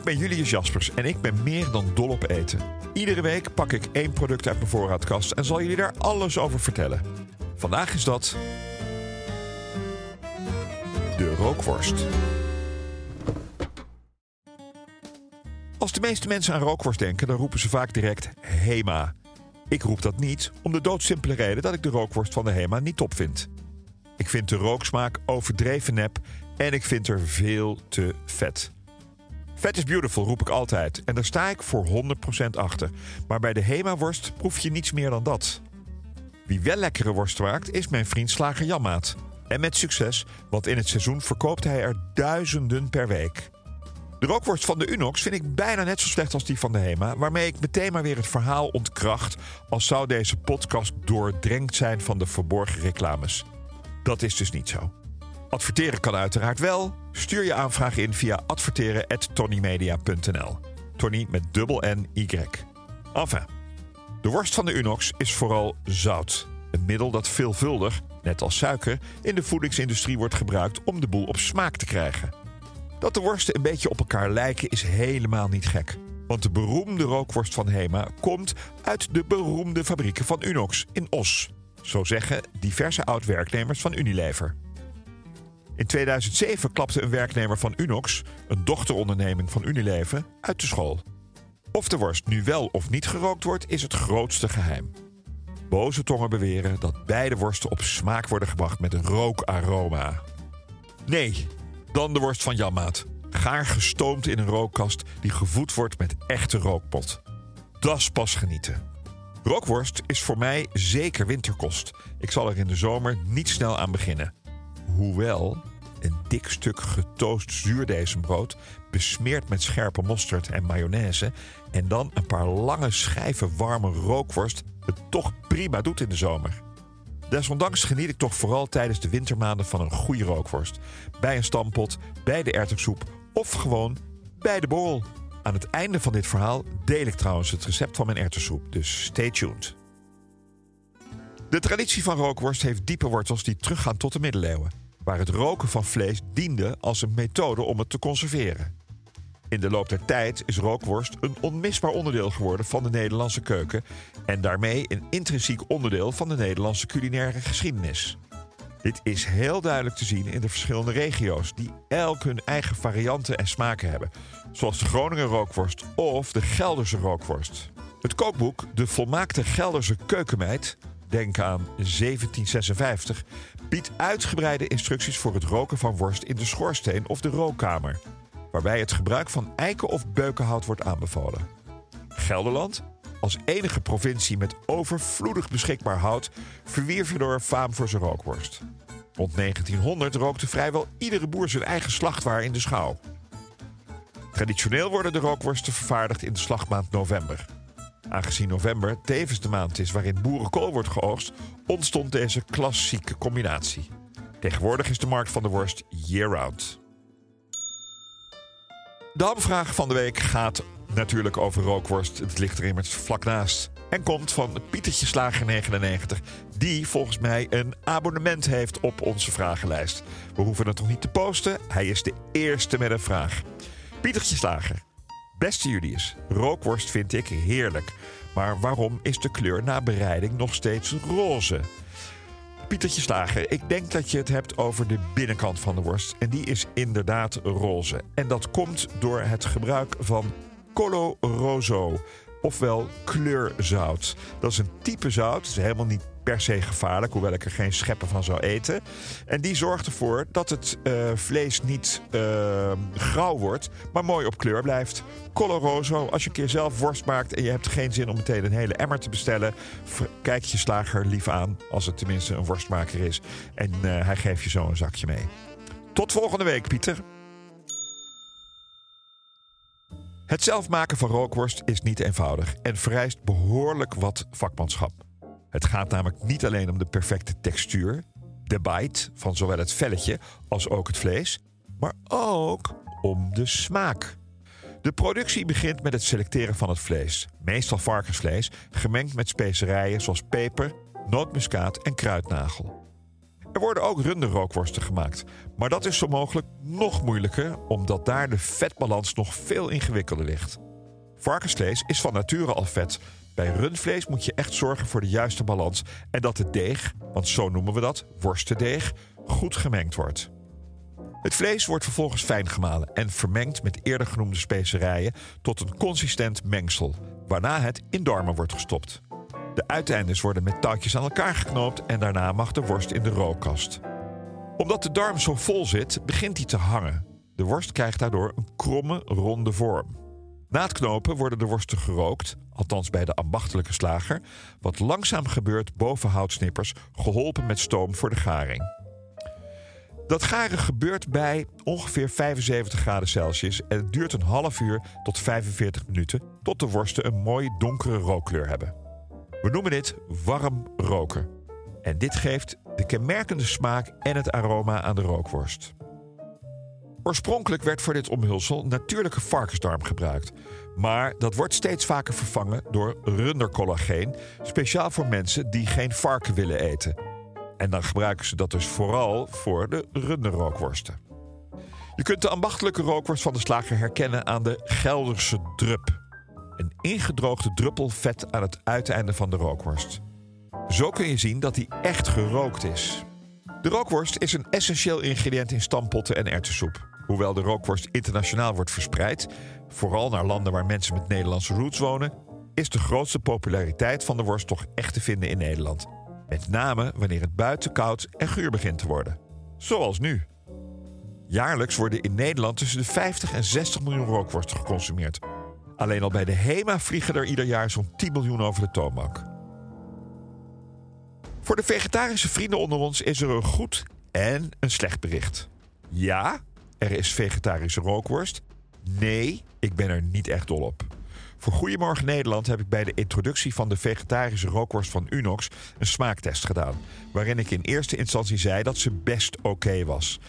Ik ben Julius Jaspers en ik ben meer dan dol op eten. Iedere week pak ik één product uit mijn voorraadkast en zal jullie daar alles over vertellen. Vandaag is dat. De rookworst. Als de meeste mensen aan rookworst denken, dan roepen ze vaak direct Hema. Ik roep dat niet om de doodsimpele reden dat ik de rookworst van de Hema niet top vind. Ik vind de rooksmaak overdreven nep en ik vind er veel te vet. Vet is beautiful, roep ik altijd. En daar sta ik voor 100% achter. Maar bij de Hema-worst proef je niets meer dan dat. Wie wel lekkere worst maakt, is mijn vriend Slager Janmaat. En met succes, want in het seizoen verkoopt hij er duizenden per week. De rookworst van de Unox vind ik bijna net zo slecht als die van de Hema, waarmee ik meteen maar weer het verhaal ontkracht als zou deze podcast doordrenkt zijn van de verborgen reclames. Dat is dus niet zo. Adverteren kan uiteraard wel. Stuur je aanvraag in via adverteren@tonymedia.nl. Tony met dubbel N Y. Enfin, de worst van de Unox is vooral zout. Een middel dat veelvuldig, net als suiker, in de voedingsindustrie wordt gebruikt om de boel op smaak te krijgen. Dat de worsten een beetje op elkaar lijken is helemaal niet gek. Want de beroemde rookworst van Hema komt uit de beroemde fabrieken van Unox in Os. Zo zeggen diverse oud-werknemers van Unilever. In 2007 klapte een werknemer van Unox, een dochteronderneming van Unilever, uit de school. Of de worst nu wel of niet gerookt wordt, is het grootste geheim. Boze tongen beweren dat beide worsten op smaak worden gebracht met een rookaroma. Nee, dan de worst van Janmaat. Gaar gestoomd in een rookkast die gevoed wordt met echte rookpot. Dat pas genieten. Rookworst is voor mij zeker winterkost. Ik zal er in de zomer niet snel aan beginnen. Hoewel een dik stuk getoost zuurdesembrood, besmeerd met scherpe mosterd en mayonaise, en dan een paar lange schijven warme rookworst het toch prima doet in de zomer. Desondanks geniet ik toch vooral tijdens de wintermaanden van een goede rookworst. Bij een stampot, bij de erwtensoep of gewoon bij de borrel. Aan het einde van dit verhaal deel ik trouwens het recept van mijn erwtensoep, dus stay tuned. De traditie van rookworst heeft diepe wortels die teruggaan tot de middeleeuwen, waar het roken van vlees diende als een methode om het te conserveren. In de loop der tijd is rookworst een onmisbaar onderdeel geworden van de Nederlandse keuken en daarmee een intrinsiek onderdeel van de Nederlandse culinaire geschiedenis. Dit is heel duidelijk te zien in de verschillende regio's, die elk hun eigen varianten en smaken hebben, zoals de Groninger rookworst of de Gelderse rookworst. Het kookboek De Volmaakte Gelderse Keukenmeid, denk aan 1756, biedt uitgebreide instructies voor het roken van worst in de schoorsteen of de rookkamer, waarbij het gebruik van eiken of beukenhout wordt aanbevolen. Gelderland, als enige provincie met overvloedig beschikbaar hout, verwierf hierdoor faam voor zijn rookworst. Rond 1900 rookte vrijwel iedere boer zijn eigen slachtwaar in de schouw. Traditioneel worden de rookworsten vervaardigd in de slagmaand november. Aangezien november tevens de maand is waarin boerenkool wordt geoogst, ontstond deze klassieke combinatie. Tegenwoordig is de markt van de worst year-round. De hamvraag van de week gaat natuurlijk over rookworst. Het ligt er immers vlak naast. En komt van Pietertje Slager 99, die volgens mij een abonnement heeft op onze vragenlijst. We hoeven het nog niet te posten, hij is de eerste met een vraag. Pietertje Slager. Beste Julius, rookworst vind ik heerlijk. Maar waarom is de kleur na bereiding nog steeds roze? Pietertje Slager, ik denk dat je het hebt over de binnenkant van de worst. En die is inderdaad roze. En dat komt door het gebruik van Colo Rosso. Ofwel kleurzout. Dat is een type zout, het is helemaal niet per se gevaarlijk, hoewel ik er geen scheppen van zou eten. En die zorgt ervoor dat het uh, vlees niet uh, grauw wordt, maar mooi op kleur blijft. Coloroso, als je een keer zelf worst maakt en je hebt geen zin om meteen een hele emmer te bestellen, kijk je slager lief aan, als het tenminste een worstmaker is. En uh, hij geeft je zo een zakje mee. Tot volgende week, Pieter. Het zelf maken van rookworst is niet eenvoudig en vereist behoorlijk wat vakmanschap. Het gaat namelijk niet alleen om de perfecte textuur, de bite van zowel het velletje als ook het vlees, maar ook om de smaak. De productie begint met het selecteren van het vlees, meestal varkensvlees, gemengd met specerijen zoals peper, nootmuskaat en kruidnagel. Er worden ook runderrookworsten gemaakt, maar dat is zo mogelijk nog moeilijker omdat daar de vetbalans nog veel ingewikkelder ligt. Varkensvlees is van nature al vet, bij rundvlees moet je echt zorgen voor de juiste balans en dat het deeg, want zo noemen we dat, worstendeeg, goed gemengd wordt. Het vlees wordt vervolgens fijn gemalen en vermengd met eerder genoemde specerijen tot een consistent mengsel, waarna het in darmen wordt gestopt. De uiteindes worden met touwtjes aan elkaar geknoopt en daarna mag de worst in de rookkast. Omdat de darm zo vol zit, begint hij te hangen. De worst krijgt daardoor een kromme, ronde vorm. Na het knopen worden de worsten gerookt, althans bij de ambachtelijke slager, wat langzaam gebeurt boven houtsnippers, geholpen met stoom voor de garing. Dat garen gebeurt bij ongeveer 75 graden Celsius en het duurt een half uur tot 45 minuten tot de worsten een mooi donkere rookkleur hebben. We noemen dit warm roken. En dit geeft de kenmerkende smaak en het aroma aan de rookworst. Oorspronkelijk werd voor dit omhulsel natuurlijke varkensdarm gebruikt. Maar dat wordt steeds vaker vervangen door rundercollageen, speciaal voor mensen die geen varken willen eten. En dan gebruiken ze dat dus vooral voor de runderrookworsten. Je kunt de ambachtelijke rookworst van de slager herkennen aan de Gelderse drup. Een ingedroogde druppel vet aan het uiteinde van de rookworst. Zo kun je zien dat die echt gerookt is. De rookworst is een essentieel ingrediënt in stampotten en erwtensoep. Hoewel de rookworst internationaal wordt verspreid, vooral naar landen waar mensen met Nederlandse roots wonen, is de grootste populariteit van de worst toch echt te vinden in Nederland. Met name wanneer het buiten koud en guur begint te worden. Zoals nu. Jaarlijks worden in Nederland tussen de 50 en 60 miljoen rookworsten geconsumeerd. Alleen al bij de HEMA vliegen er ieder jaar zo'n 10 miljoen over de toonbank. Voor de vegetarische vrienden onder ons is er een goed en een slecht bericht. Ja, er is vegetarische rookworst. Nee, ik ben er niet echt dol op. Voor Goedemorgen Nederland heb ik bij de introductie van de vegetarische rookworst van Unox een smaaktest gedaan. Waarin ik in eerste instantie zei dat ze best oké was.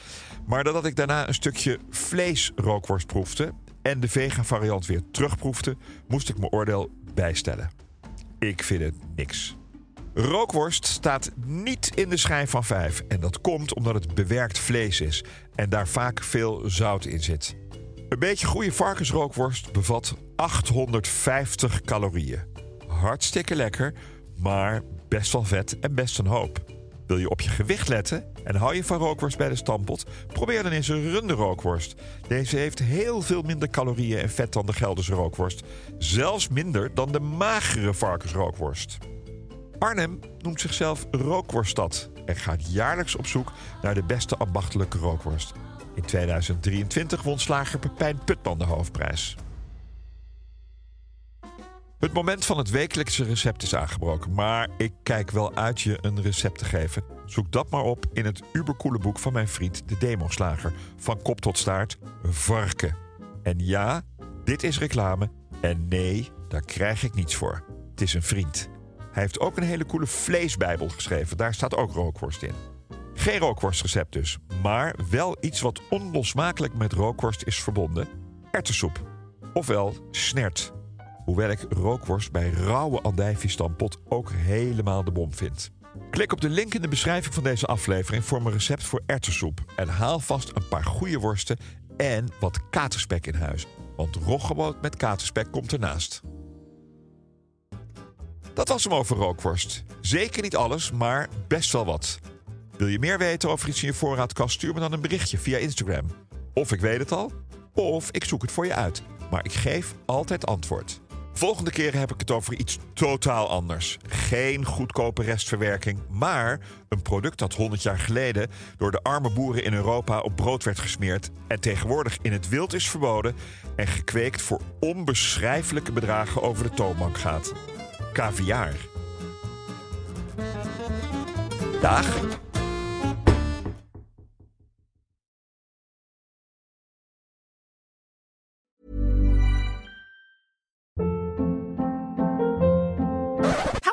Maar doordat ik daarna een stukje vleesrookworst proefde en de vegan variant weer terugproefde, moest ik mijn oordeel bijstellen. Ik vind het niks. Rookworst staat niet in de schijf van 5 en dat komt omdat het bewerkt vlees is en daar vaak veel zout in zit. Een beetje goede varkensrookworst bevat 850 calorieën. Hartstikke lekker, maar best wel vet en best een hoop. Wil je op je gewicht letten en hou je van rookworst bij de stampot? Probeer dan eens een runde rookworst. Deze heeft heel veel minder calorieën en vet dan de Gelderse rookworst. Zelfs minder dan de magere varkensrookworst. Arnhem noemt zichzelf rookworststad en gaat jaarlijks op zoek naar de beste ambachtelijke rookworst. In 2023 won slager Pepijn Putman de hoofdprijs. Het moment van het wekelijkse recept is aangebroken, maar ik kijk wel uit je een recept te geven. Zoek dat maar op in het ubercoole boek van mijn vriend de Demoslager. Van kop tot staart, varken. En ja, dit is reclame. En nee, daar krijg ik niets voor. Het is een vriend. Hij heeft ook een hele coole vleesbijbel geschreven. Daar staat ook rookworst in. Geen rookworstrecept dus, maar wel iets wat onlosmakelijk met rookworst is verbonden: erwtensoep. Ofwel snert. Hoewel ik rookworst bij rauwe andijvie-stampot ook helemaal de bom vind. Klik op de link in de beschrijving van deze aflevering voor mijn recept voor erwtensoep. En haal vast een paar goede worsten en wat katerspek in huis. Want roggebrood met katerspek komt ernaast. Dat was hem over rookworst. Zeker niet alles, maar best wel wat. Wil je meer weten over iets in je voorraadkast? Stuur me dan een berichtje via Instagram. Of ik weet het al, of ik zoek het voor je uit. Maar ik geef altijd antwoord. Volgende keer heb ik het over iets totaal anders. Geen goedkope restverwerking, maar een product dat 100 jaar geleden door de arme boeren in Europa op brood werd gesmeerd en tegenwoordig in het wild is verboden en gekweekt voor onbeschrijfelijke bedragen over de toonbank gaat. Kaviaar. Dag.